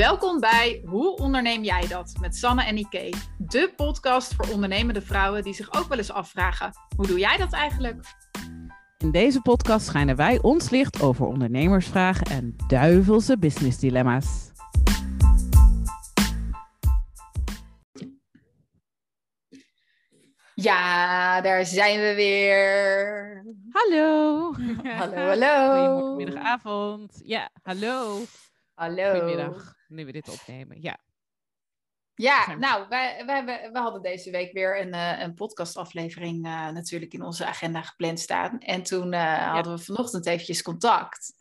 Welkom bij Hoe onderneem jij dat? met Sanne en Ike. De podcast voor ondernemende vrouwen die zich ook wel eens afvragen: hoe doe jij dat eigenlijk? In deze podcast schijnen wij ons licht over ondernemersvragen en duivelse businessdilemma's. Ja, daar zijn we weer. Hallo. Hallo, hallo. Goedemiddag, avond. Ja, hallo. Hallo. Goedemiddag, nu we dit opnemen. Ja. Ja, nou, wij, wij, wij, we hadden deze week weer een, eh, een podcastaflevering eh, natuurlijk in onze agenda gepland staan. En toen eh, hadden we vanochtend eventjes contact.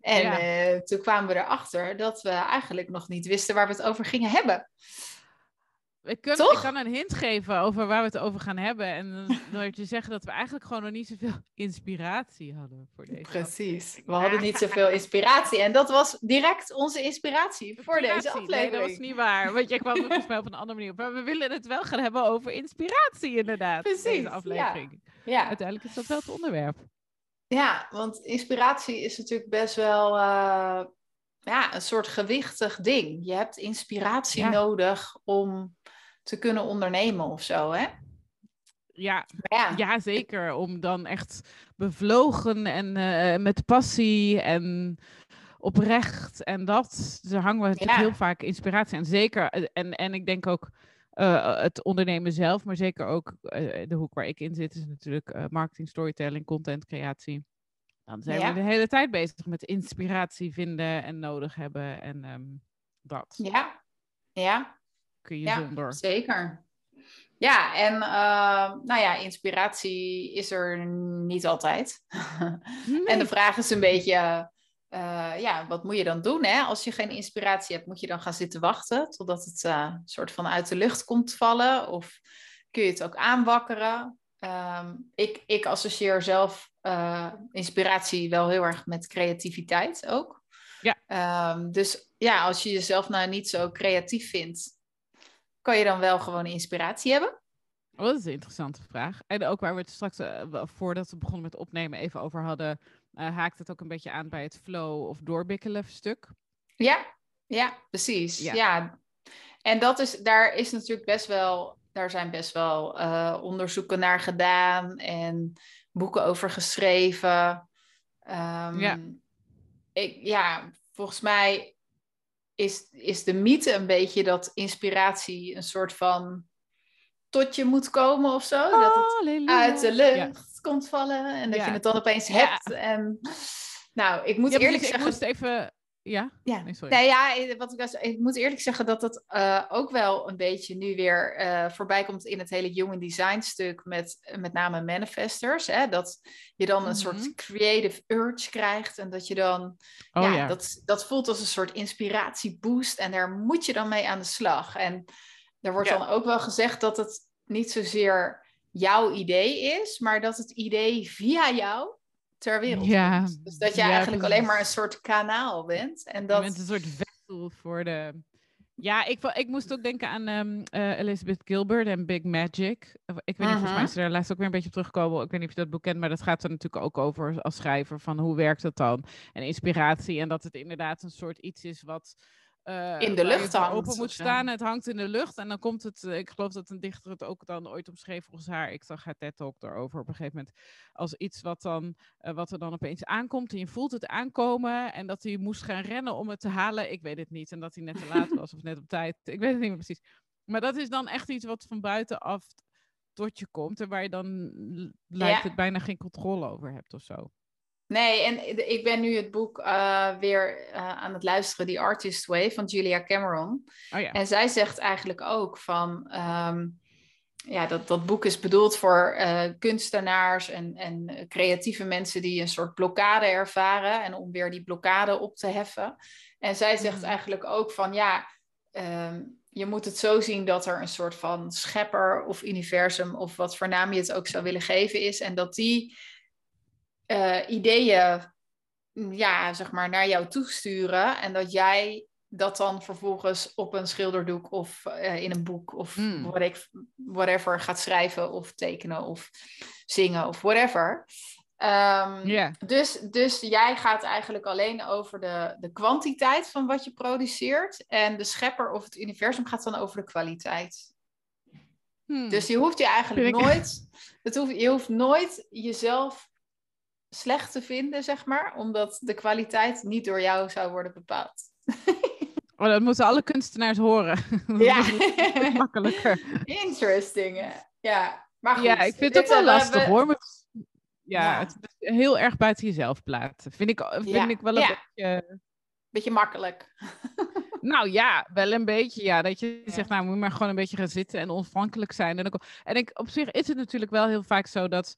En Ja. toen kwamen we erachter dat we eigenlijk nog niet wisten waar we het over gingen hebben. Ik, ik kan een hint geven over waar we het over gaan hebben. En dan je zeggen dat we eigenlijk gewoon nog niet zoveel inspiratie hadden voor deze Precies. We hadden niet zoveel inspiratie. En dat was direct onze inspiratie voor deze aflevering. Nee, dat was niet waar. Want jij kwam volgens mij op een andere manier op. Maar we willen het wel gaan hebben over inspiratie, inderdaad. Precies, Deze aflevering. Ja. Uiteindelijk is dat wel het onderwerp. Ja, want inspiratie is natuurlijk best wel eh, ja, een soort gewichtig ding. Je hebt inspiratie Ja. nodig om te kunnen ondernemen of zo, hè? Ja, ja, ja, zeker. Om dan echt bevlogen en eh, met passie en oprecht en dat. Daar hangen we natuurlijk Ja. heel vaak inspiratie aan. Zeker. eh, En, en ik denk ook eh, het ondernemen zelf, maar zeker ook de hoek waar ik in zit, is natuurlijk marketing, storytelling, content creatie. Dan zijn Ja. we de hele tijd bezig met inspiratie vinden en nodig hebben. En ehm, dat ja, ja, kun je ja zonder. zeker. Ja, en eh, nou ja, inspiratie is er niet altijd. En de vraag is een beetje, eh, ja, wat moet je dan doen? Hè? Als je geen inspiratie hebt, moet je dan gaan zitten wachten totdat het eh, soort van uit de lucht komt vallen? Of kun je het ook aanwakkeren? Ehm, ik, ik associeer zelf inspiratie wel heel erg met creativiteit ook. Ja. Ehm, dus ja, als je jezelf nou niet zo creatief vindt, kan je dan wel gewoon inspiratie hebben? Oh, dat is een interessante vraag. En ook waar we het straks, eh, voordat we begonnen met opnemen, even over hadden, eh, haakt het ook een beetje aan bij het flow of doorbikkelen stuk. Ja, ja, precies. Ja. Ja. En dat is, daar is natuurlijk best wel, daar zijn best wel eh, onderzoeken naar gedaan en boeken over geschreven. Ehm, Ja. Ik, ja, volgens mij is, is de mythe een beetje dat inspiratie een soort van tot je moet komen of zo. Dat het uit de lucht Ja. komt vallen en dat Ja. je het dan opeens hebt. En, nou, ik moet Ja, eerlijk zeggen... Ik moest even... Ja? Ja, Nee, sorry. nou ja, eh, wat ik, was, ik moet eerlijk zeggen dat dat eh, ook wel een beetje nu weer eh, voorbij komt in het hele human design stuk met met name manifestors. Hè? Dat je dan een Mhm. soort creative urge krijgt en dat je dan, Oh ja, ja. Dat, dat voelt als een soort inspiratieboost en daar moet je dan mee aan de slag. En er wordt Ja. dan ook wel gezegd dat het niet zozeer jouw idee is, maar dat het idee via jou ter wereld Ja, komt. Dus dat je ja, eigenlijk alleen maar een soort kanaal bent. En Je dat... bent een soort vessel voor de... Ja, ik, ik moest ook denken aan eh, Elizabeth Gilbert en Big Magic. Of, Ik weet niet, volgens mij Mhm. is ze daar laatst ook weer een beetje op teruggekomen. Ik weet niet of je dat boek kent, maar dat gaat er natuurlijk ook over als schrijver. Van hoe werkt dat dan? En inspiratie. En dat het inderdaad een soort iets is wat... eh, In de lucht hangt, open moet staan. Het hangt in de lucht. En dan komt het... eh, ik geloof dat een dichter het ook dan ooit omschreef volgens haar. Ik zag haar TED-talk daarover op een gegeven moment. Als iets wat, dan, eh, wat er dan opeens aankomt. En je voelt het aankomen. En dat hij moest gaan rennen om het te halen. Ik weet het niet. En dat hij net te laat was of net op tijd. Ik weet het niet meer precies. Maar dat is dan echt iets wat van buitenaf tot je komt. En waar je dan lijkt Ja. het bijna geen controle over hebt of zo. Nee, en ik ben nu het boek eh, weer eh, aan het luisteren, The Artist Way van Julia Cameron. Oh ja. En zij zegt eigenlijk ook van, ehm, ja, dat, dat boek is bedoeld voor eh, kunstenaars en, en creatieve mensen die een soort blokkade ervaren en om weer die blokkade op te heffen. En zij zegt Mhm. eigenlijk ook van, ja, ehm, je moet het zo zien dat er een soort van schepper of universum of wat voor naam je het ook zou willen geven is en dat die eh, ideeën mm, ja, zeg maar, naar jou toesturen. En dat jij dat dan vervolgens op een schilderdoek of eh, in een boek of Hmm. whatever gaat schrijven of tekenen of zingen of whatever. Um, dus, dus jij gaat eigenlijk alleen over de, de kwantiteit van wat je produceert. En de schepper of het universum gaat dan over de kwaliteit. Hmm. Dus je hoeft je eigenlijk nooit. Het hoeft, je hoeft nooit jezelf slecht te vinden, zeg maar, omdat de kwaliteit niet door jou zou worden bepaald. Oh, dat moeten alle kunstenaars horen. Ja. makkelijker. Interesting. Ja, maar goed. Ja, ik vind het ook wel lastig hoor. Ja, het is heel erg buiten jezelf plaatsen. Vind ik, vind ik wel een beetje... Beetje makkelijk. nou ja, wel een beetje. Ja, dat je zegt, nou moet je maar gewoon een beetje gaan zitten en onafhankelijk zijn. En, ook, en ik, op zich is het natuurlijk wel heel vaak zo dat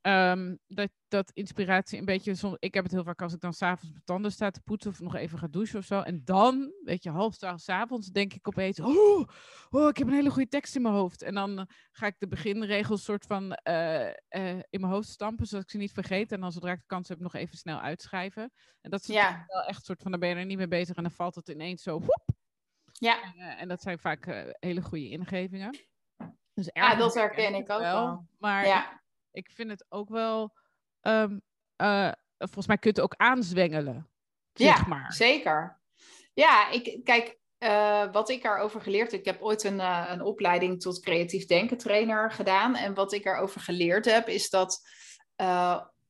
Ehm, dat, dat inspiratie een beetje. Soms, ik heb het heel vaak als ik dan s'avonds mijn tanden sta te poetsen of nog even ga douchen of zo. En dan, weet je, half twaalf s'avonds denk ik opeens: oh, oh, ik heb een hele goede tekst in mijn hoofd. En dan eh, ga ik de beginregels soort van uh, uh, in mijn hoofd stampen, zodat ik ze niet vergeet. En dan zodra ik de kans heb, nog even snel uitschrijven. En dat is ja. wel echt soort van: dan ben je er niet mee bezig en dan valt het ineens zo. Woep. Ja. En, en dat zijn vaak hele goede ingevingen. Dus ja, dat herken ik ook wel. Maar ja ik vind het ook wel. Um, uh, volgens mij kun je het ook aanzwengelen. Zeg ja, maar. zeker. Ja, ik, kijk, uh, wat ik erover geleerd heb, ik heb ooit een, uh, een opleiding tot creatief denken trainer gedaan. En wat ik erover geleerd heb, is dat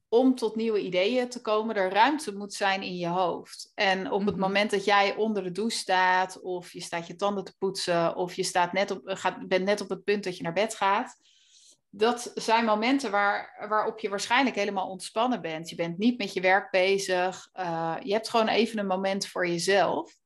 om tot nieuwe ideeën te komen, er ruimte moet zijn in je hoofd. En op het mhm. moment dat jij onder de douche staat, of je staat je tanden te poetsen, of je staat net op, gaat, bent net op het punt dat je naar bed gaat, dat zijn momenten waar, waarop je waarschijnlijk helemaal ontspannen bent. Je bent niet met je werk bezig. Uh, je hebt gewoon even een moment voor jezelf.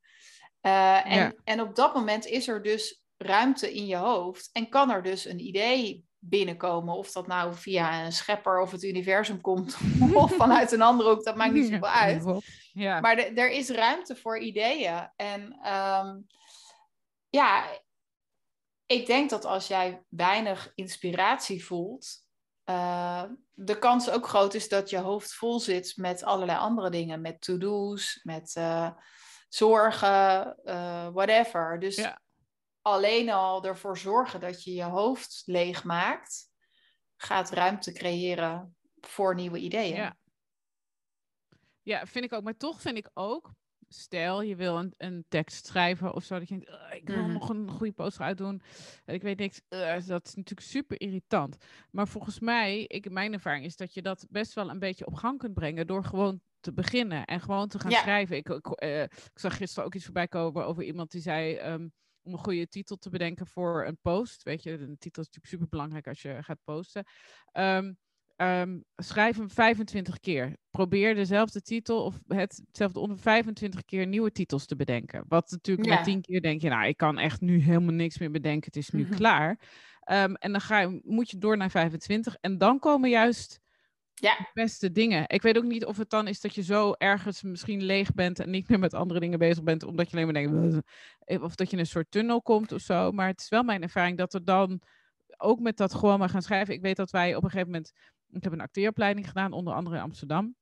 Uh, en, en op dat moment is er dus ruimte in je hoofd en kan er dus een idee binnenkomen. Of dat nou via een schepper of het universum komt, of vanuit een andere hoek, dat maakt niet zoveel uit. Ja. Maar er is ruimte voor ideeën. En um, ja, ik denk dat als jij weinig inspiratie voelt, uh, de kans ook groot is dat je hoofd vol zit met allerlei andere dingen, met to-do's, met uh, zorgen, uh, whatever. Dus alleen al ervoor zorgen dat je je hoofd leeg maakt, gaat ruimte creëren voor nieuwe ideeën. Ja. ja, vind ik ook. Maar toch vind ik ook stel je wil een, een tekst schrijven of zo, dat je denkt, ik wil mhm. nog een goede poster uitdoen. En ik weet niks, dat is natuurlijk super irritant. Maar volgens mij, ik, mijn ervaring is dat je dat best wel een beetje op gang kunt brengen door gewoon te beginnen en gewoon te gaan schrijven. Ik, ik, uh, ik, zag gisteren ook iets voorbij komen over iemand die zei. Ehm, om een goede titel te bedenken voor een post. Weet je, een titel is natuurlijk super belangrijk als je gaat posten. Um, um, schrijf hem 25 keer. Probeer dezelfde titel of hetzelfde onder 25 keer nieuwe titels te bedenken. Wat natuurlijk ja. met 10 keer denk je, nou, ik kan echt nu helemaal niks meer bedenken. Het is nu mhm. klaar. Um, en dan ga je, moet je door naar 25. En dan komen juist ja. de beste dingen. Ik weet ook niet of het dan is dat je zo ergens misschien leeg bent en niet meer met andere dingen bezig bent, omdat je alleen maar denkt, of dat je in een soort tunnel komt of zo. Maar het is wel mijn ervaring dat er dan ook met dat gewoon maar gaan schrijven. Ik weet dat wij op een gegeven moment ik heb een acteeropleiding gedaan, onder andere in Amsterdam.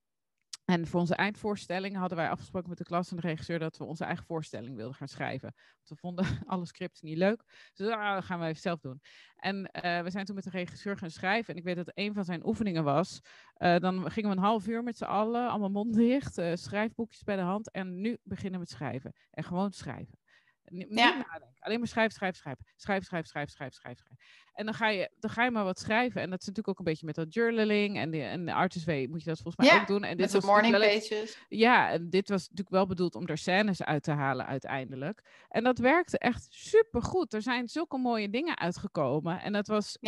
En voor onze eindvoorstelling hadden wij afgesproken met de klas en de regisseur dat we onze eigen voorstelling wilden gaan schrijven. We vonden alle scripts niet leuk. Dus ah, dat gaan we even zelf doen. En uh, we zijn toen met de regisseur gaan schrijven. En ik weet dat een van zijn oefeningen was. Uh, dan gingen we een half uur met z'n allen, allemaal mond dicht, uh, schrijfboekjes bij de hand. En nu beginnen we met schrijven. En gewoon schrijven. Niet ja. nadenken. Alleen maar schrijven, schrijven, schrijven. Schrijven, schrijven, schrijven, schrijven, schrijven. En dan ga, je, dan ga je maar wat schrijven. En dat is natuurlijk ook een beetje met dat journaling. En de, en de Artist Way moet je dat volgens mij ook doen. En dit met de morning pages. Ja, en dit was natuurlijk wel bedoeld om er scènes uit te halen uiteindelijk. En dat werkte echt super goed. Er zijn zulke mooie dingen uitgekomen. En dat was...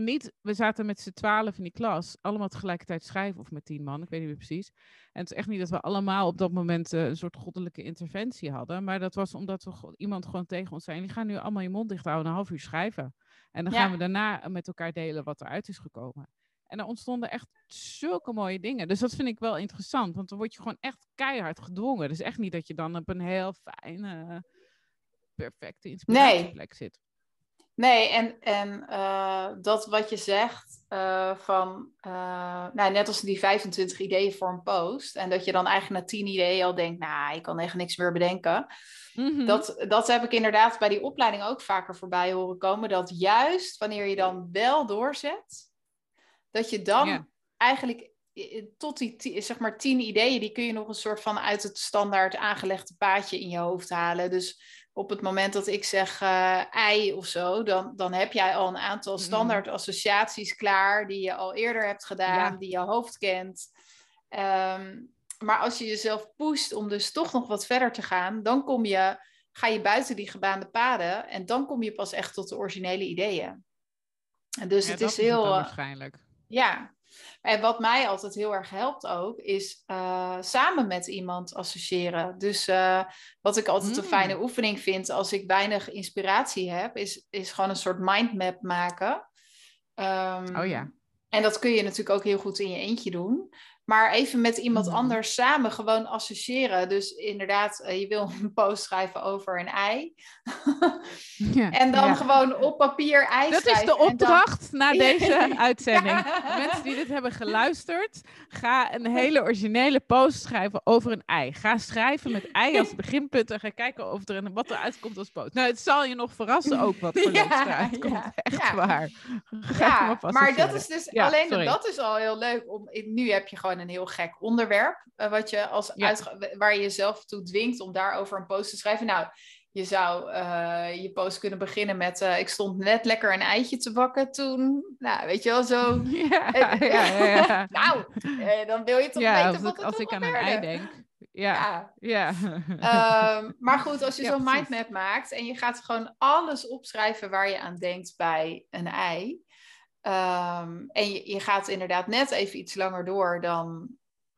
Niet, we zaten met z'n twaalf in die klas, allemaal tegelijkertijd schrijven, of met tien man, ik weet niet meer precies. En het is echt niet dat we allemaal op dat moment uh, een soort goddelijke interventie hadden, maar dat was omdat we iemand gewoon tegen ons zei, die gaan nu allemaal je mond dicht houden, een half uur schrijven. En dan gaan we daarna met elkaar delen wat eruit is gekomen. En er ontstonden echt zulke mooie dingen. Dus dat vind ik wel interessant, want dan word je gewoon echt keihard gedwongen. Dus echt niet dat je dan op een heel fijne, perfecte inspiratieplek nee. zit. Nee, en, en uh, dat wat je zegt uh, van, uh, nou, net als die 25 ideeën voor een post, en dat je dan eigenlijk na 10 ideeën al denkt, nou, ik kan echt niks meer bedenken. Mm -hmm. dat, dat heb ik inderdaad bij die opleiding ook vaker voorbij horen komen, dat juist wanneer je dan wel doorzet, dat je dan eigenlijk tot die zeg maar tien ideeën, die kun je nog een soort van uit het standaard aangelegde paadje in je hoofd halen. Dus op het moment dat ik zeg uh, ei of zo, dan, dan heb jij al een aantal mm-hmm. standaard associaties klaar die je al eerder hebt gedaan, die je hoofd kent. Ehm, maar als je jezelf pusht om dus toch nog wat verder te gaan, dan kom je, ga je buiten die gebaande paden en dan kom je pas echt tot de originele ideeën. En dus het is heel. Is waarschijnlijk. Ja, en wat mij altijd heel erg helpt ook, is uh, samen met iemand associëren. Dus uh, wat ik altijd een fijne mm. oefening vind als ik weinig inspiratie heb, is, is gewoon een soort mindmap maken. Um, oh ja. En dat kun je natuurlijk ook heel goed in je eentje doen. Maar even met iemand mm-hmm. anders samen gewoon associëren. Dus inderdaad, eh, je wil een post schrijven over een ei. ja, en dan gewoon op papier ei Dat is de opdracht na deze uitzending. Mensen die dit hebben geluisterd, ga een hele originele post schrijven over een ei. Ga schrijven met ei als beginpunt en ga kijken of er een, wat er uitkomt als post. Nou, het zal je nog verrassen ook wat voor ja, eruit komt. Echt waar. ja, maar dat is dus alleen dat is al heel leuk. Om, nu heb je gewoon een heel gek onderwerp. Uh, wat je als waar je jezelf toe dwingt om daarover een post te schrijven. Nou, je zou uh, je post kunnen beginnen met: uh, Ik stond net lekker een eitje te bakken toen. Nou, weet je wel zo. Ja, ja, ja, nou, dan wil je toch weten als wat ik, Als ik aan een ei denk. Ja. ja. um, maar goed, als je zo'n mindmap maakt en je gaat gewoon alles opschrijven waar je aan denkt bij een ei. Ehm, en je, je, gaat inderdaad net even iets langer door dan,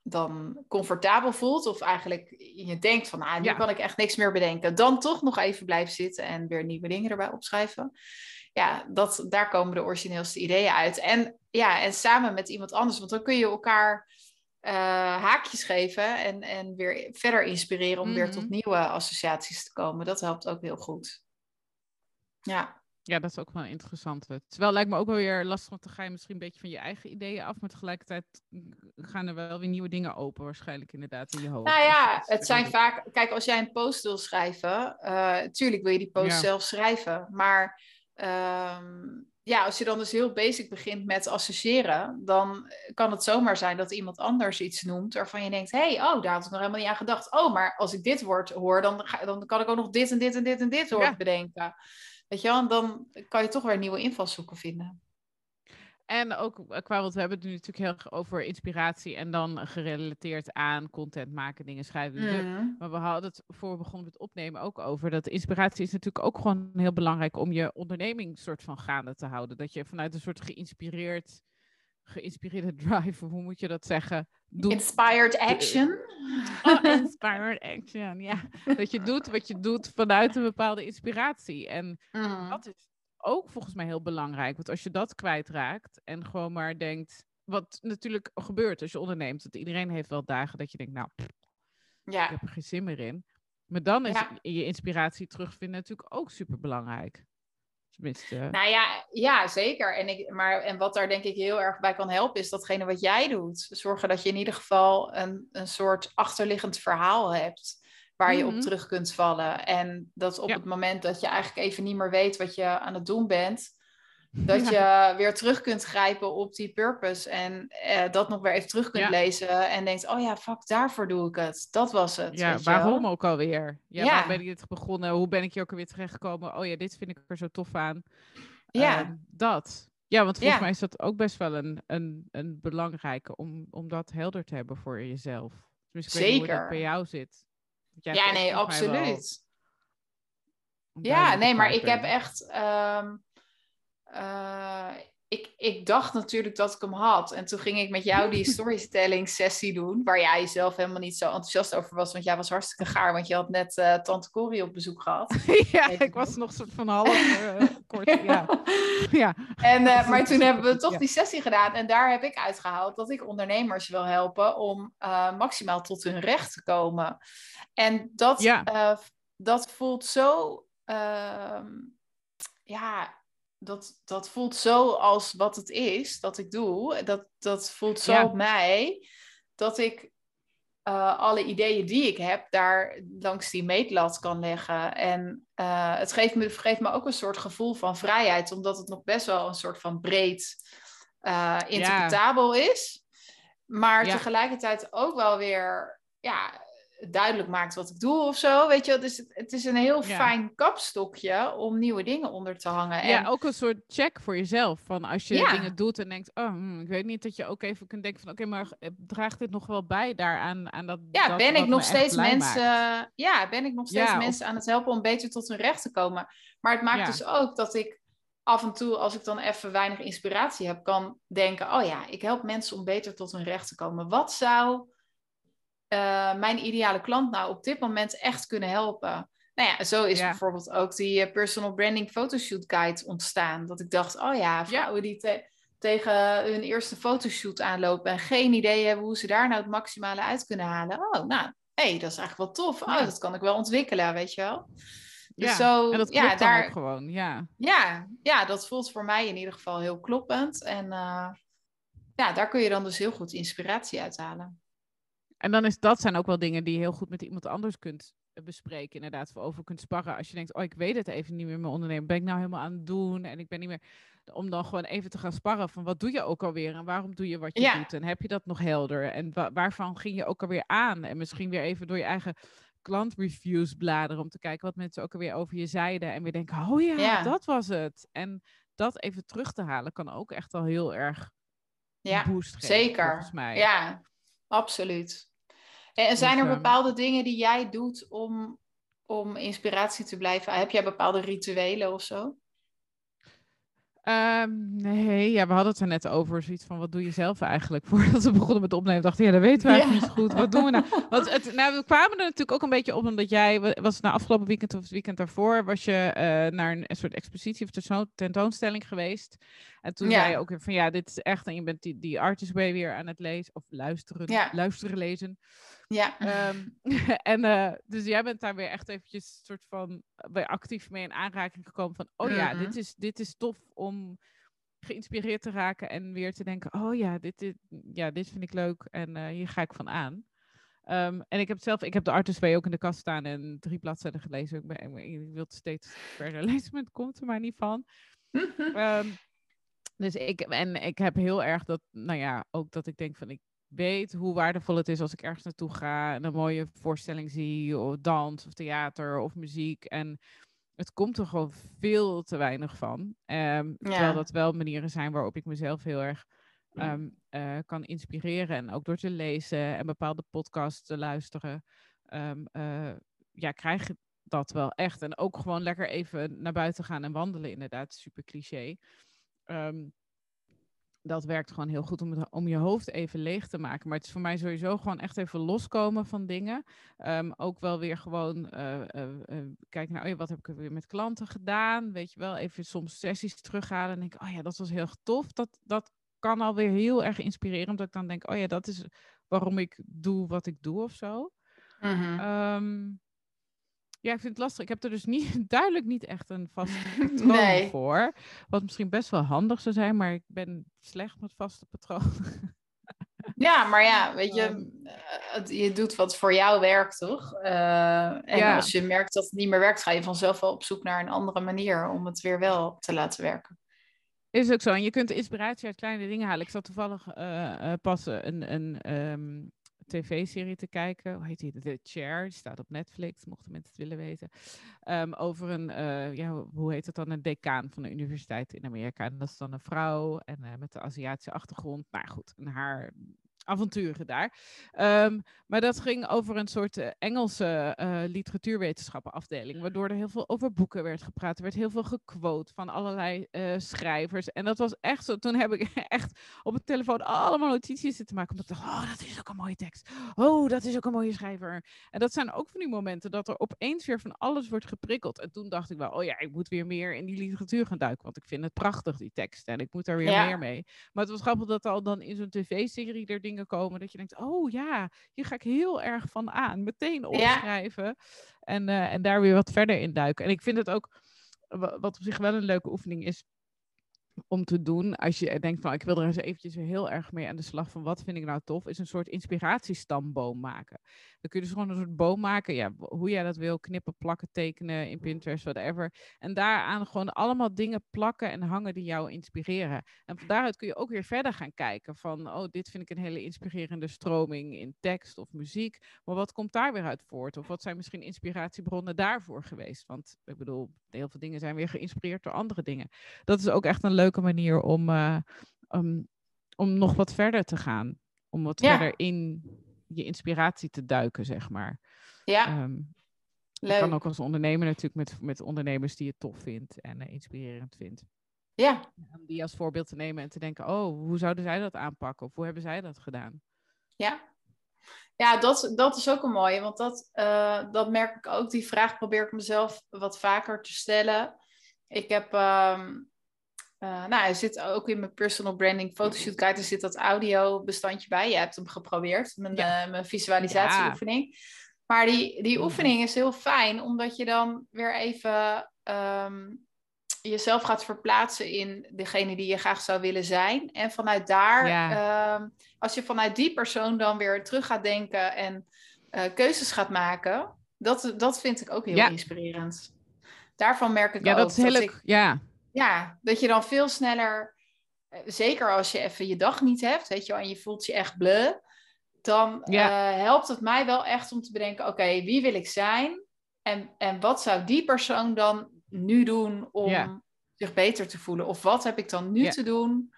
dan comfortabel voelt. Of eigenlijk je denkt van, ah, nu kan ik echt niks meer bedenken. Dan toch nog even blijven zitten en weer nieuwe dingen erbij opschrijven. Ja, dat, daar komen de origineelste ideeën uit. En, ja, en samen met iemand anders, want dan kun je elkaar uh, haakjes geven en, en weer verder inspireren om weer tot mhm. nieuwe associaties te komen. Dat helpt ook heel goed. Ja. Ja, dat is ook wel interessant. Terwijl lijkt me ook wel weer lastig, want dan ga je misschien een beetje van je eigen ideeën af, maar tegelijkertijd gaan er wel weer nieuwe dingen open, waarschijnlijk inderdaad in je hoofd. Nou ja, het zijn vaak, kijk, als jij een post wil schrijven, uh, tuurlijk wil je die post zelf schrijven, maar ehm, ja, als je dan dus heel basic begint met associëren, dan kan het zomaar zijn dat iemand anders iets noemt waarvan je denkt, hé, hey, oh, daar had ik nog helemaal niet aan gedacht. Oh, maar als ik dit woord hoor, dan, dan kan ik ook nog dit en dit en dit en dit woord bedenken. Weet je wel, dan kan je toch weer nieuwe invalshoeken vinden. En ook eh, qua, want we hebben het nu natuurlijk heel erg over inspiratie en dan gerelateerd aan content maken, dingen schrijven. Mm. Maar we hadden het voor we begonnen met opnemen ook over dat inspiratie is natuurlijk ook gewoon heel belangrijk om je onderneming soort van gaande te houden. Dat je vanuit een soort geïnspireerd geïnspireerde drive, hoe moet je dat zeggen? Inspired action. Oh, inspired action, ja. Dat je doet wat je doet vanuit een bepaalde inspiratie. En mm. dat is ook volgens mij heel belangrijk. Want als je dat kwijtraakt en gewoon maar denkt... Wat natuurlijk gebeurt als je onderneemt. Dat iedereen heeft wel dagen dat je denkt, nou, ja. ik heb er geen zin meer in. Maar dan is je inspiratie terugvinden natuurlijk ook super belangrijk. Nou ja, ja zeker. En, ik, maar, en wat daar denk ik heel erg bij kan helpen, is datgene wat jij doet. Zorgen dat je in ieder geval een, een soort achterliggend verhaal hebt waar je op mhm. terug kunt vallen. En dat op het moment dat je eigenlijk even niet meer weet wat je aan het doen bent, dat je weer terug kunt grijpen op die purpose en eh, dat nog weer even terug kunt lezen en denkt, oh ja, fuck, daarvoor doe ik het. Dat was het. Ja, waarom ook alweer? Ja, ja. ben ik dit begonnen? Hoe ben ik hier ook alweer terechtgekomen? Oh ja, dit vind ik er zo tof aan. Ja. Ehm, dat. Ja, want volgens mij is dat ook best wel een, een, een belangrijke om, om dat helder te hebben voor jezelf. Zeker. Weet hoe dat bij jou zit. Ja, nee, absoluut. Ja, nee, maar ik heb echt... Ehm, uh, ik, ik dacht natuurlijk dat ik hem had. En toen ging ik met jou die storytelling sessie doen. Waar jij jezelf helemaal niet zo enthousiast over was. Want jij was hartstikke gaar. Want je had net uh, Tante Corrie op bezoek gehad. ja, ik was nog soort van half uh, kort. Ja. ja. En, maar toen hebben we toch die sessie gedaan. En daar heb ik uitgehaald dat ik ondernemers wil helpen. Om maximaal tot hun recht te komen. En dat, ja. dat voelt zo... Ehm, ja, dat, dat voelt zo als wat het is dat ik doe. Dat, dat voelt zo op mij dat ik uh, alle ideeën die ik heb daar langs die meetlat kan leggen. En uh, het geeft me, geeft me ook een soort gevoel van vrijheid, omdat het nog best wel een soort van breed uh, interpretabel is. maar Ja. tegelijkertijd ook wel weer ja, duidelijk maakt wat ik doe of zo. Weet je, dus het, het is een heel Ja. fijn kapstokje om nieuwe dingen onder te hangen. En, Ja, ook een soort check voor jezelf. Van als je Ja. dingen doet en denkt, oh, hmm, ik weet niet, dat je ook even kunt denken van, oké, maar eh, draagt dit nog wel bij daaraan aan dat? ja, dat ben ik nog steeds mensen, maakt? ja, ben ik nog steeds Ja, of- mensen aan het helpen om beter tot hun recht te komen. Maar het maakt dus ook dat ik af en toe, als ik dan even weinig inspiratie heb, kan denken: oh ja, ik help mensen om beter tot hun recht te komen. Wat zou eh, mijn ideale klant nou op dit moment echt kunnen helpen? Nou ja, zo is Ja. bijvoorbeeld ook die eh, personal branding photoshoot guide ontstaan. Dat ik dacht, oh ja, vrouwen die te- tegen hun eerste fotoshoot aanlopen en geen idee hebben hoe ze daar nou het maximale uit kunnen halen. Oh, nou, hé, hey, dat is eigenlijk wel tof. Oh, Ja. dat kan ik wel ontwikkelen, weet je wel. Dus Ja, zo, en dat ja, daar, ook gewoon, ja. ja, ja, dat voelt voor mij in ieder geval heel kloppend. En eh, ja, daar kun je dan dus heel goed inspiratie uithalen. En dan is dat zijn ook wel dingen die je heel goed met iemand anders kunt eh, bespreken, inderdaad, of over kunt sparren. Als je denkt, oh, ik weet het even niet meer in mijn ondernemen. Ben ik nou helemaal aan het doen? En ik ben niet meer. Om dan gewoon even te gaan sparren van wat doe je ook alweer en waarom doe je wat je Ja. doet? En heb je dat nog helder? En wa- waarvan ging je ook alweer aan? En misschien weer even door je eigen klantreviews bladeren om te kijken wat mensen ook alweer over je zeiden. En weer denken, oh ja, Ja. dat was het. En dat even terug te halen kan ook echt al heel erg Ja, boost geven, zeker. volgens mij. Ja, absoluut. En zijn er bepaalde dingen die jij doet om, om inspiratie te blijven? Heb jij bepaalde rituelen of zo? Ehm, nee, ja, we hadden het er net over. Zoiets van, wat doe je zelf eigenlijk? Voordat we begonnen met opnemen, dachten ja, dat weten we eigenlijk Ja. niet goed. Wat doen we nou? Want het, nou, we kwamen er natuurlijk ook een beetje op, omdat jij, wa- was het nou afgelopen weekend of het weekend daarvoor, was je eh, naar een, een soort expositie of tentoon- tentoonstelling geweest. En toen Ja. zei je ook weer van, ja, dit is echt, en je bent die, die Artist Way weer aan het lezen, of luisteren, Ja. luisteren, lezen. Ja, Ehm, en eh, dus jij bent daar weer echt eventjes soort van bij actief mee in aanraking gekomen van, oh ja, dit, is, dit is tof om geïnspireerd te raken en weer te denken, oh ja, dit, dit, ja, dit vind ik leuk en eh, hier ga ik van aan. Ehm, en ik heb zelf, ik heb de Artist Way ook in de kast staan en drie bladzijden gelezen. Ik, ben, ik wil steeds verder lezen, maar het komt er maar niet van. Ehm, dus ik, en ik heb heel erg dat, nou ja, ook dat ik denk van, ik weet hoe waardevol het is als ik ergens naartoe ga en een mooie voorstelling zie, of dans, of theater, of muziek. En het komt er gewoon veel te weinig van. Ehm, Terwijl dat wel manieren zijn waarop ik mezelf heel erg ehm, eh, kan inspireren. En ook door te lezen en bepaalde podcasts te luisteren, ehm, eh, ja, krijg je dat wel echt. En ook gewoon lekker even naar buiten gaan en wandelen, inderdaad. Super cliché. Ehm, dat werkt gewoon heel goed om, het, om je hoofd even leeg te maken. Maar het is voor mij sowieso gewoon echt even loskomen van dingen. Ehm, ook wel weer gewoon eh, kijken naar, oh ja, wat heb ik weer met klanten gedaan? Weet je wel, even soms sessies terughalen en denken, oh ja, dat was heel tof. Dat, dat kan alweer heel erg inspireren, omdat ik dan denk, oh ja, dat is waarom ik doe wat ik doe of zo. Mhm. Ehm, ja, ik vind het lastig. Ik heb er dus niet, duidelijk niet echt een vast patroon Nee. voor. Wat misschien best wel handig zou zijn, maar ik ben slecht met vaste patronen. Ja, maar ja, weet je, Ehm. eh, je doet wat voor jou werkt, toch? Eh, en Ja. als je merkt dat het niet meer werkt, ga je vanzelf wel op zoek naar een andere manier om het weer wel te laten werken. Is ook zo. En je kunt inspiratie uit kleine dingen halen. Ik zat toevallig eh, eh, pas een, een ehm, tv-serie te kijken. Hoe heet die? The Chair. Die staat op Netflix, mochten mensen het willen weten. Ehm, over een, eh, ja, hoe- heet het dan? Een decaan van de universiteit in Amerika. En dat is dan een vrouw en eh, met de Aziatische achtergrond. Nou goed, en haar avonturen daar. Ehm, maar dat ging over een soort eh, Engelse eh literatuurwetenschappen afdeling, waardoor er heel veel over boeken werd gepraat. Er werd heel veel gequote van allerlei eh, schrijvers. En dat was echt zo. Toen heb ik echt op het telefoon allemaal notities zitten maken. Omdat ik dacht, oh, dat is ook een mooie tekst. Oh, dat is ook een mooie schrijver. En dat zijn ook van die momenten dat er opeens weer van alles wordt geprikkeld. En toen dacht ik wel, oh ja, ik moet weer meer in die literatuur gaan duiken. Want ik vind het prachtig, die tekst. En ik moet daar weer Ja. meer mee. Maar het was grappig dat al dan in zo'n tv-serie er dingen komen. Dat je denkt, oh ja, hier ga ik heel erg van aan. Meteen opschrijven. En, eh, en daar weer wat verder in duiken. En ik vind het ook, wa- wat op zich wel een leuke oefening is. Om te doen als je denkt van ik wil er eens eventjes heel erg mee aan de slag van wat vind ik nou tof, is een soort inspiratiestamboom maken. Dan kun je dus gewoon een soort boom maken, ja, hoe jij dat wil, knippen, plakken, tekenen in Pinterest, whatever. En daaraan gewoon allemaal dingen plakken en hangen die jou inspireren. En van daaruit kun je ook weer verder gaan kijken van, oh, dit vind ik een hele inspirerende stroming in tekst of muziek. Maar wat komt daar weer uit voort? Of wat zijn misschien inspiratiebronnen daarvoor geweest? Want ik bedoel, heel veel dingen zijn weer geïnspireerd door andere dingen. Dat is ook echt een leuke manier om, uh, um, om nog wat verder te gaan. Om wat verder in je inspiratie te duiken, zeg maar. Ja. Um, je kan ook als ondernemer natuurlijk met, met ondernemers die je tof vindt en uh, inspirerend vindt. Ja. Om die als voorbeeld te nemen en te denken, oh, hoe zouden zij dat aanpakken? Of hoe hebben zij dat gedaan? Ja. Ja, dat, dat is ook een mooie, want dat, uh, dat merk ik ook. Die vraag probeer ik mezelf wat vaker te stellen. Ik heb um, uh, nou, er zit ook in mijn personal branding photoshoot guide, er zit dat audio bestandje bij. Je hebt hem geprobeerd, mijn, ja. uh, mijn visualisatieoefening. Ja. Maar die, die oefening is heel fijn, omdat je dan weer even um, jezelf gaat verplaatsen in degene die je graag zou willen zijn. En vanuit daar, ja. um, als je vanuit die persoon dan weer terug gaat denken en uh, keuzes gaat maken, dat, dat vind ik ook heel inspirerend. Daarvan merk ik ja, ook dat, is heel dat ik ja ja, dat je dan veel sneller, eh, zeker als je even je dag niet hebt, weet je wel, en je voelt je echt bleu, dan ja. uh, helpt het mij wel echt om te bedenken, oké, okay, wie wil ik zijn? En, en wat zou die persoon dan nu doen om ja. zich beter te voelen? Of wat heb ik dan nu ja. te doen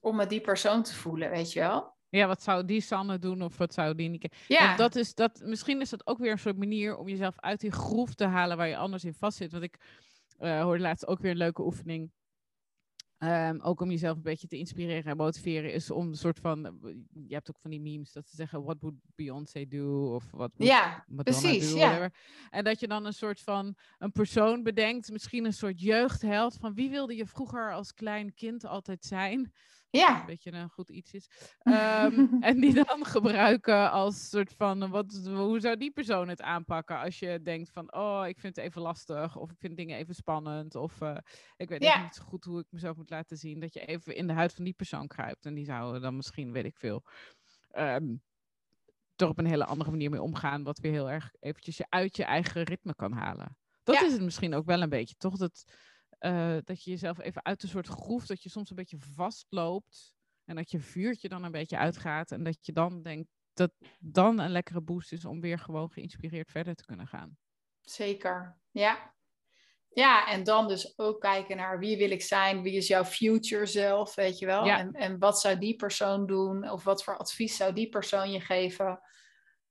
om met die persoon te voelen, weet je wel? Ja, wat zou die Sanne doen of wat zou die Nieke? Ja. dat is dat, misschien is dat ook weer een soort manier om jezelf uit die groef te halen waar je anders in vastzit. Want ik uh, hoorde laatst ook weer een leuke oefening. Um, ook om jezelf een beetje te inspireren en motiveren, is om een soort van. Je hebt ook van die memes dat ze zeggen: What would Beyoncé do? Of wat ja, precies, do, ja. En dat je dan een soort van een persoon bedenkt, misschien een soort jeugdheld. Van wie wilde je vroeger als klein kind altijd zijn? Ja. Een beetje een goed iets is. Um, en die dan gebruiken als soort van, wat, hoe zou die persoon het aanpakken als je denkt van, oh, ik vind het even lastig, of ik vind dingen even spannend, of uh, ik weet ja. niet zo goed hoe ik mezelf moet laten zien, dat je even in de huid van die persoon kruipt. En die zou dan misschien, weet ik veel, um, er op een hele andere manier mee omgaan, wat weer heel erg eventjes je uit je eigen ritme kan halen. Dat ja. is het misschien ook wel een beetje, toch? Dat, uh, dat je jezelf even uit een soort groef, dat je soms een beetje vastloopt. En dat je vuurtje dan een beetje uitgaat. En dat je dan denkt dat dan een lekkere boost is om weer gewoon geïnspireerd verder te kunnen gaan. Zeker, ja. Ja, en dan dus ook kijken naar wie wil ik zijn, wie is jouw future zelf, weet je wel. Ja. En, en wat zou die persoon doen, of wat voor advies zou die persoon je geven.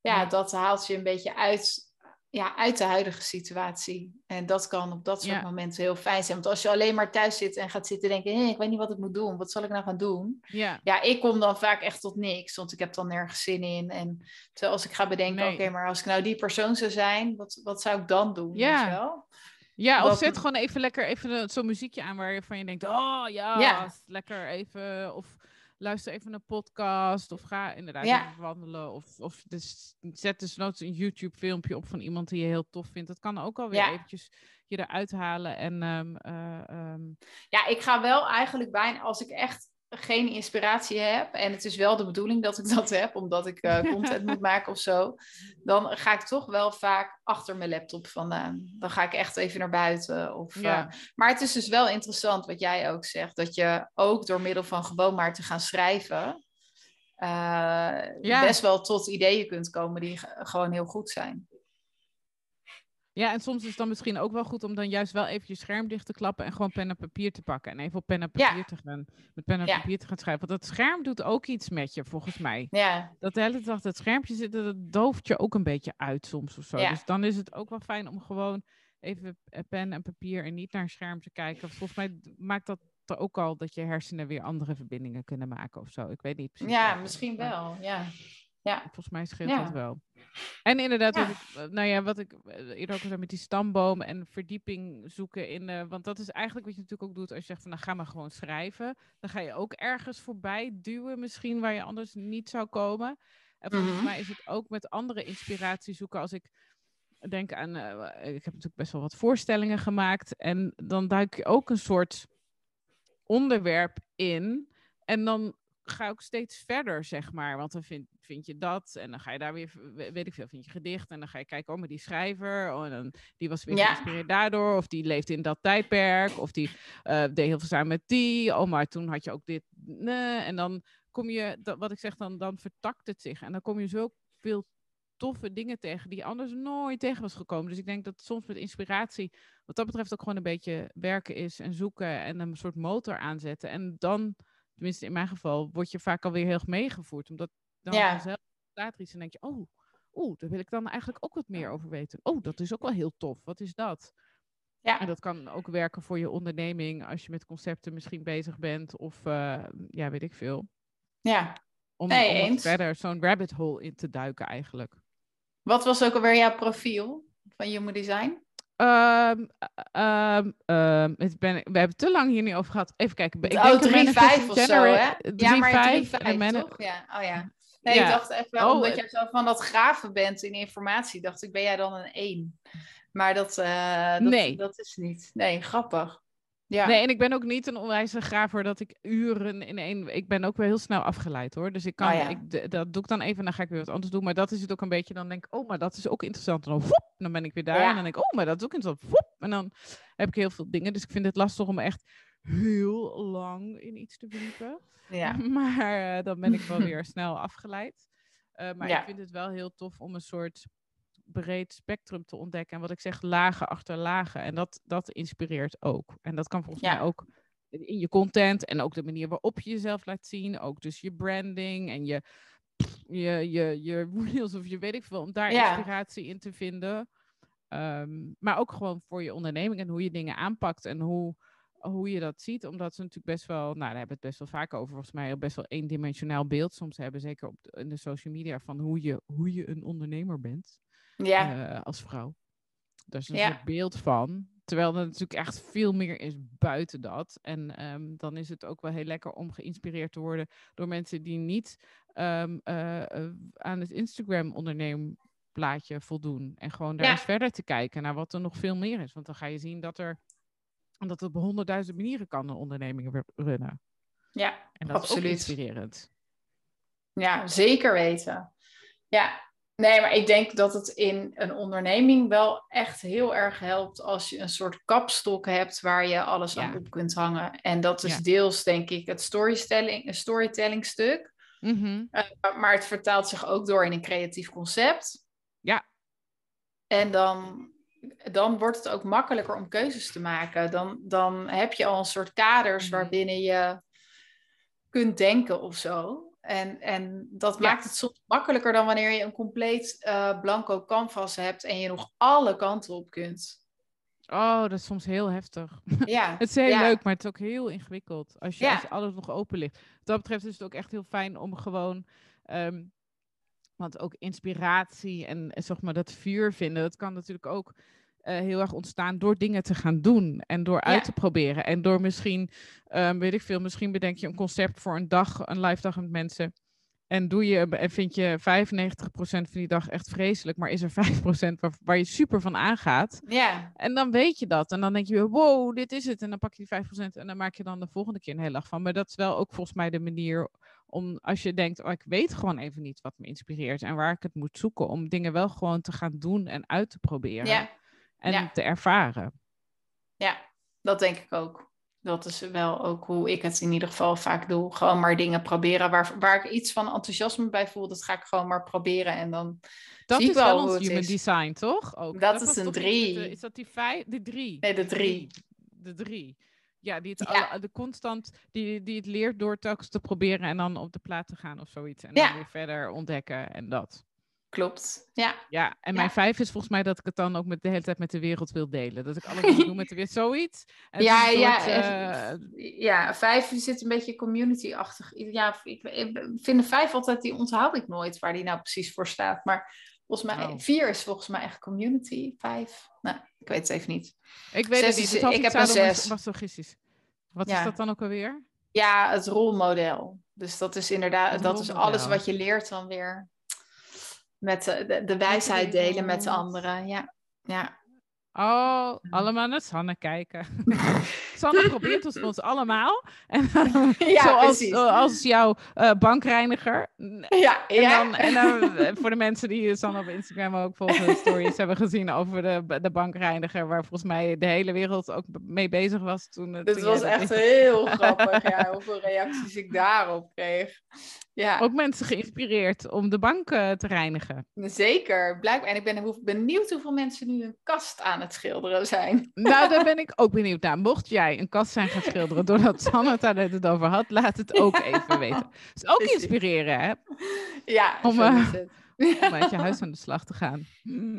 Ja, ja. dat haalt je een beetje uit ja, uit de huidige situatie. En dat kan op dat soort Ja. momenten heel fijn zijn. Want als je alleen maar thuis zit en gaat zitten denken... Hé, ik weet niet wat ik moet doen. Wat zal ik nou gaan doen? Ja, Ja, ik kom dan vaak echt tot niks. Want ik heb dan nergens zin in. En terwijl als ik ga bedenken... Nee. Oké, maar als ik nou die persoon zou zijn... Wat, wat zou ik dan doen? Ja. Wel? ja of Dat- zet gewoon even lekker even zo'n muziekje aan waarvan je denkt, oh ja, Ja. lekker even, of luister even een podcast, of ga inderdaad Ja. even wandelen, of, of dus, zet dus nooit een YouTube filmpje op van iemand die je heel tof vindt. Dat kan ook alweer Ja. eventjes je eruit halen en ehm, eh, ehm, Ja, ik ga wel eigenlijk bijna... Als ik echt geen inspiratie heb... En het is wel de bedoeling dat ik dat heb... Omdat ik eh, content moet maken of zo... Dan ga ik toch wel vaak achter mijn laptop vandaan. Dan ga ik echt even naar buiten. Of, Ja. eh, maar het is dus wel interessant wat jij ook zegt. Dat je ook door middel van gewoon maar te gaan schrijven... eh, Ja. best wel tot ideeën kunt komen die ge- gewoon heel goed zijn. Ja, en soms is het dan misschien ook wel goed om dan juist wel even je scherm dicht te klappen en gewoon pen en papier te pakken. En even op pen en Ja. papier te gaan, met pen en Ja. papier te gaan schrijven. Want dat scherm doet ook iets met je, volgens mij. Ja, Dat de hele dag dat schermpje zitten, dat dooft je ook een beetje uit soms of zo. Ja. Dus dan is het ook wel fijn om gewoon even eh, pen en papier en niet naar een scherm te kijken. Volgens mij maakt dat er ook al dat je hersenen weer andere verbindingen kunnen maken of zo. Ik weet niet precies. ja misschien wel. Ja. Ja. Volgens mij scheelt Ja. dat wel. En inderdaad, Ja. wat ik, eh, nou ja, wat ik eh, eerder ook al zei met die stamboom en verdieping zoeken in, eh, want dat is eigenlijk wat je natuurlijk ook doet als je zegt van nou ga maar gewoon schrijven. Dan ga je ook ergens voorbij duwen misschien waar je anders niet zou komen. En volgens Mhm. mij is het ook met andere inspiratie zoeken als ik denk aan, ik heb natuurlijk best wel wat voorstellingen gemaakt en dan duik je ook een soort onderwerp in. En dan ga ik steeds verder, zeg maar. Want dan vind, vind je dat. En dan ga je daar weer, weet ik veel, vind je gedicht. En dan ga je kijken, oh, maar die schrijver. Oh, en dan, die was weer geïnspireerd daardoor. Of die leefde in dat tijdperk. Of die uh, deed heel veel samen met die. Oh, maar toen had je ook dit. Nee. En dan kom je, dat, wat ik zeg, dan, dan vertakt het zich. En dan kom je zo veel toffe dingen tegen die anders nooit tegen was gekomen. Dus ik denk dat soms met inspiratie, wat dat betreft, ook gewoon een beetje werken is en zoeken en een soort motor aanzetten. En dan, tenminste in mijn geval, word je vaak alweer heel erg meegevoerd. Omdat dan ja. zelf staat er iets en denk je, oh, oeh, daar wil ik dan eigenlijk ook wat meer over weten. Oh, dat is ook wel heel tof. Wat is dat? Ja. En dat kan ook werken voor je onderneming als je met concepten misschien bezig bent of uh, ja, weet ik veel. Ja. Om, nee, om verder zo'n rabbit hole in te duiken eigenlijk. Wat was ook alweer jouw profiel van Human Design? Um, um, um, ben, we hebben te lang hier niet over gehad. Even kijken. Ik oh, 3-5 of zo, hè? Ja, maar 3-5 toch? Ja, oh ja. Nee, ik dacht even, oh, omdat jij zo van dat graven bent in informatie, dacht ik, ben jij dan een 1? Maar dat, uh, dat, nee. dat is niet. Nee, grappig. Ja. Nee, en ik ben ook niet een onwijze graver dat ik uren in één... Ik ben ook wel heel snel afgeleid hoor. Dus ik kan, oh, ik, dat doe ik dan even en dan ga ik weer wat anders doen. Maar dat is het ook een beetje, dan denk ik, oh, maar dat is ook interessant. En dan, woep, dan ben ik weer daar. En dan denk ik, oh, maar dat is ook interessant. Woep, en dan heb ik heel veel dingen. Dus ik vind het lastig om echt heel lang in iets te verdiepen. Ja. Maar uh, dan ben ik wel weer snel afgeleid. Uh, maar ik vind het wel heel tof om een soort breed spectrum te ontdekken. En wat ik zeg, lagen achter lagen. En dat, dat inspireert ook. En dat kan volgens mij ook in je content en ook de manier waarop je jezelf laat zien. Ook dus je branding en je, je, je, je reels of je weet ik veel. Om daar inspiratie in te vinden. Ehm, maar ook gewoon voor je onderneming en hoe je dingen aanpakt en hoe, hoe je dat ziet. Omdat ze natuurlijk best wel, nou daar hebben we het best wel vaak over, volgens mij best wel eendimensionaal beeld soms hebben. Zeker op in de social media van hoe je, hoe je een ondernemer bent ja. Uh, als vrouw. Daar is een soort beeld van. Terwijl er natuurlijk echt veel meer is buiten dat. En um, dan is het ook wel heel lekker om geïnspireerd te worden door mensen die niet um, uh, aan het Instagram-onderneemplaatje voldoen. En gewoon daar eens verder te kijken naar wat er nog veel meer is. Want dan ga je zien dat er dat het op honderdduizend manieren kan een onderneming runnen. Ja, en dat absoluut. is ook inspirerend. Ja, zeker weten. Ja, Nee, maar ik denk dat het in een onderneming wel echt heel erg helpt als je een soort kapstok hebt waar je alles aan op kunt hangen. En dat is deels, denk ik, het storytelling, een storytelling stuk. Mm maar het vertaalt zich ook door in een creatief concept. Ja. En dan, dan wordt het ook makkelijker om keuzes te maken. Dan, dan heb je al een soort kaders mhm. waarbinnen je kunt denken of zo. En, en dat maakt het soms makkelijker dan wanneer je een compleet uh, blanco canvas hebt en je nog alle kanten op kunt. Oh, dat is soms heel heftig. Ja. het is heel leuk, maar het is ook heel ingewikkeld als je, als alles nog open ligt. Wat dat betreft is het ook echt heel fijn om gewoon. Ehm, want ook inspiratie en zeg maar dat vuur vinden, dat kan natuurlijk ook uh, heel erg ontstaan door dingen te gaan doen en door uit te proberen. En door misschien, um, weet ik veel, misschien bedenk je een concept voor een dag, een live dag met mensen. En doe je en vind je 95% van die dag echt vreselijk, maar is er 5% waar, waar je super van aangaat. Ja. En dan weet je dat. En dan denk je, wow, dit is het. En dan pak je die 5% en dan maak je dan de volgende keer een hele dag van. Maar dat is wel ook volgens mij de manier om, als je denkt, oh, ik weet gewoon even niet wat me inspireert en waar ik het moet zoeken, om dingen wel gewoon te gaan doen en uit te proberen. Ja en te ervaren. Ja, dat denk ik ook. Dat is wel ook hoe ik het in ieder geval vaak doe. Gewoon maar dingen proberen waar, waar ik iets van enthousiasme bij voel. Dat ga ik gewoon maar proberen en dan dat zie is ik wel, wel ons human design, toch? Ook. Dat, is een drie. is dat die vijf? De drie? Nee, de drie. De drie. Ja, die het Alle, de constant, die, die het leert door telkens te proberen en dan op de plaat te gaan of zoiets. En dan weer verder ontdekken en dat. Klopt, ja. Ja, en mijn vijf is volgens mij dat ik het dan ook met de hele tijd met de wereld wil delen. Dat ik alles wil doen met de wereld, zoiets. En ja, ja, uh... ja, vijf zit een beetje community-achtig. Ja, ik, ik vind de vijf altijd, die onthoud ik nooit waar die nou precies voor staat. Maar volgens mij, oh. vier is volgens mij echt community, vijf. Nou, ik weet het even niet. Ik weet het niet. Het ik heb een zes. Wat is dat dan ook alweer? Ja, het rolmodel. Dus dat is inderdaad, dat is alles wat je leert dan weer met de, de wijsheid delen met de anderen. Ja. ja. Oh, allemaal naar Sanne kijken. Sanne probeert het ons allemaal. En, Ja, zoals, precies. zoals jouw eh, bankreiniger. Ja, En ja. dan, en dan eh, voor de mensen die Sanne op Instagram ook volgens de stories hebben gezien over de, de bankreiniger, waar volgens mij de hele wereld ook mee bezig was toen. eh, Dit toen was echt deed. heel grappig, ja, hoeveel reacties ik daarop kreeg. Ja, Ook mensen geïnspireerd om de bank eh, te reinigen. zeker. Blijkbaar. En ik ben benieuwd hoeveel mensen nu een kast aan het schilderen zijn. Nou, daar ben ik ook benieuwd naar. Mocht jij een kast zijn gaan schilderen doordat Sanne het daar net het over had, laat het ook even weten. Dus ook inspireren, hè? Ja, Om, het. Om uit je huis aan de slag te gaan.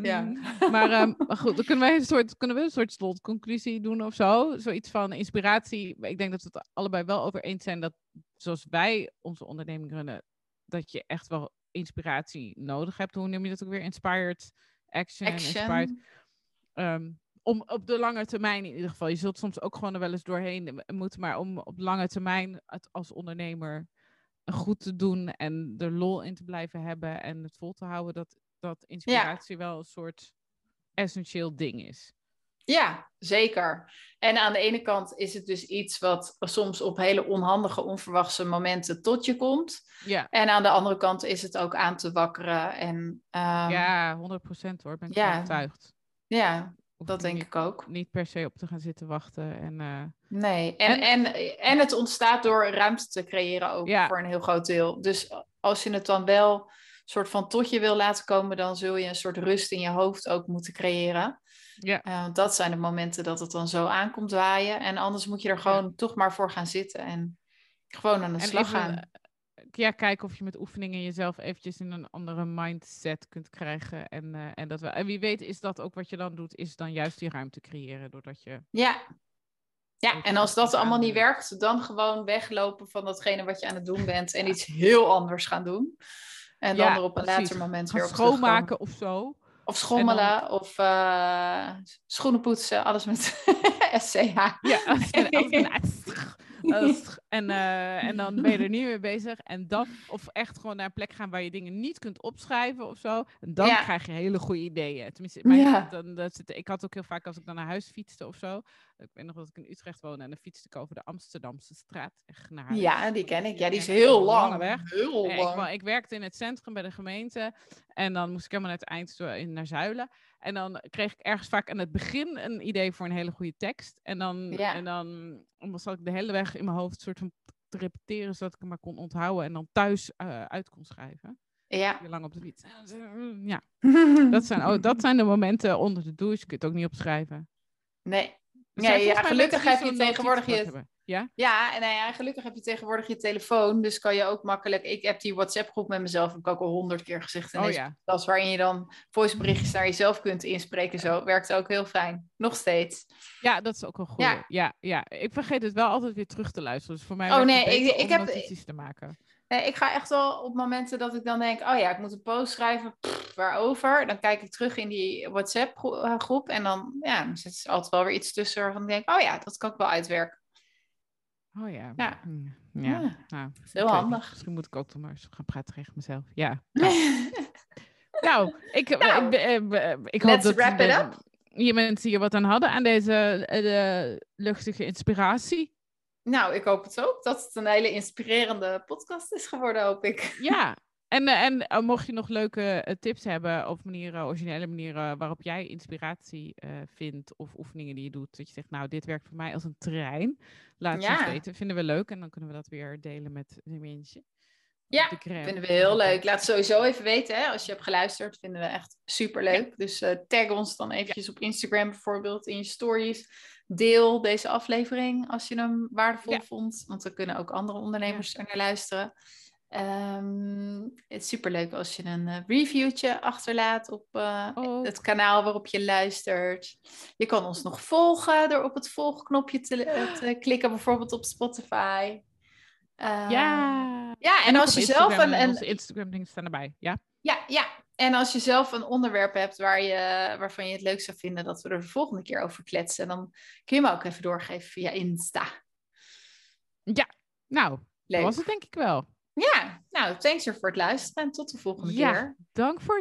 Ja. Mm. Maar, ehm, maar goed, dan kunnen, wij een soort, kunnen we een soort slotconclusie doen of zo. Zoiets van inspiratie. Ik denk dat we het allebei wel over eens zijn dat zoals wij onze onderneming runnen, dat je echt wel inspiratie nodig hebt. Hoe noem je dat ook weer? Inspired action. Inspired Action. Om op de lange termijn in ieder geval. Je zult soms ook gewoon er wel eens doorheen moeten. Maar om op lange termijn het als ondernemer goed te doen en er lol in te blijven hebben en het vol te houden, dat, dat inspiratie wel een soort essentieel ding is. Ja, zeker. En aan de ene kant is het dus iets wat soms op hele onhandige, onverwachte momenten tot je komt. Ja, En aan de andere kant is het ook aan te wakkeren. En ehm, ja, ja 100% hoor, ben ik ja. overtuigd. Hoef dat denk niet, ik ook. Niet per se op te gaan zitten wachten. En, eh, Nee, en, en, en het ontstaat door ruimte te creëren ook Ja. voor een heel groot deel. Dus als je het dan wel soort van tot je wil laten komen, dan zul je een soort rust in je hoofd ook moeten creëren. Ja. Want dat zijn de momenten dat het dan zo aankomt waaien. En anders moet je er gewoon toch maar voor gaan zitten en gewoon aan de en slag even, gaan. Ja, kijken of je met oefeningen jezelf eventjes in een andere mindset kunt krijgen. En, eh, en, dat we, en wie weet is dat ook wat je dan doet, is dan juist die ruimte creëren. Doordat je Ja. Ja, en als dat allemaal niet werkt, dan gewoon weglopen van datgene wat je aan het doen bent en iets heel anders gaan doen. En dan Ja, er op een precies. later moment gaan weer op schoonmaken of zo. Of schommelen, of eh, schoenen poetsen, alles met SCH. Ja, en, eh, en dan ben je er niet mee bezig. En dan, of echt gewoon naar een plek gaan waar je dingen niet kunt opschrijven of zo. En dan Ja. krijg je hele goede ideeën. Tenminste, Ja. dan, dat zit, ik had ook heel vaak als ik dan naar huis fietste of zo. Ik weet nog dat ik in Utrecht woonde en dan fietste ik over de Amsterdamse straat. Echt naar. Ja, die ken ik. Ja, die is heel lang. weg. Heel lang. ik werkte in het centrum bij de gemeente. En dan moest ik helemaal naar het eind naar Zuilen. En dan kreeg ik ergens vaak aan het begin een idee voor een hele goede tekst. En dan, Ja. en dan, dan zat ik de hele weg in mijn hoofd soort van te repeteren, zodat ik hem maar kon onthouden. En dan thuis eh, uit kon schrijven. Ja. Lang op de fiets. Ja, dat zijn, oh, dat zijn de momenten onder de douche. Kun je het ook niet opschrijven. Nee. Nee, ja, gelukkig heb je tegenwoordig je-. Ja? Ja, en nou ja, gelukkig heb je tegenwoordig je telefoon. Dus kan je ook makkelijk... Ik heb die WhatsApp-groep met mezelf, heb ik ook al honderd keer gezegd in Oh deze ja. podcast, waarin je dan voiceberichtjes naar jezelf kunt inspreken. Zo werkt ook heel fijn. Nog steeds. Ja, dat is ook wel goed. Ja. Ja. Ja, Ik vergeet het wel altijd weer terug te luisteren. Dus voor mij Oh, nee, ik- ik heb- notities te maken. Nee, ik ga echt wel op momenten dat ik dan denk, oh ja, ik moet een post schrijven, pff, waarover. Dan kijk ik terug in die WhatsApp-groep en dan ja, dan zit er altijd wel weer iets tussen waarvan ik denk, oh ja, dat kan ik wel uitwerken. Oh ja. Ja. Hm, Ja. Nou, heel handig. Misschien moet ik ook toch maar eens gaan praten tegen mezelf. Ja. Nou, nou, ik, Nou, ik, eh, eh, ik hoop dat wrap it deze- up. je mensen hier wat aan hadden aan deze eh, de luchtige inspiratie. Nou, ik hoop het ook, dat het een hele inspirerende podcast is geworden, hoop ik. Ja. En, eh, en eh, mocht je nog leuke eh, tips hebben of manieren, originele manieren waarop jij inspiratie vindt of oefeningen die je doet, dat je zegt, nou, dit werkt voor mij als een trein. Laat het Ja. ons weten. Vinden we leuk en dan kunnen we dat weer delen met de mensen. Ja, De. Vinden we heel leuk. Laat het sowieso even weten, hè, als je hebt geluisterd. Vinden we echt super leuk. Dus tag ons dan eventjes op Instagram bijvoorbeeld in je stories. Deel deze aflevering als je hem waardevol Ja. vond. Want dan kunnen ook andere ondernemers er naar luisteren. Ehm, het is super leuk als je een eh, reviewtje achterlaat op eh, Oh. het kanaal waarop je luistert. Je kan ons nog volgen door op het volgknopje te, eh, te klikken, bijvoorbeeld op Spotify. Ehm, Ja. ja, en, als je zelf een, en een, Onze Instagram dingen staan erbij. Ja. ja, ja. En als je zelf een onderwerp hebt waar je, waarvan je het leuk zou vinden dat we er de volgende keer over kletsen, dan kun je me ook even doorgeven via Insta. Nou, dat Leuk. was het denk ik wel. Ja, nou, thanks voor het luisteren en tot de volgende Ja. keer. Dank voor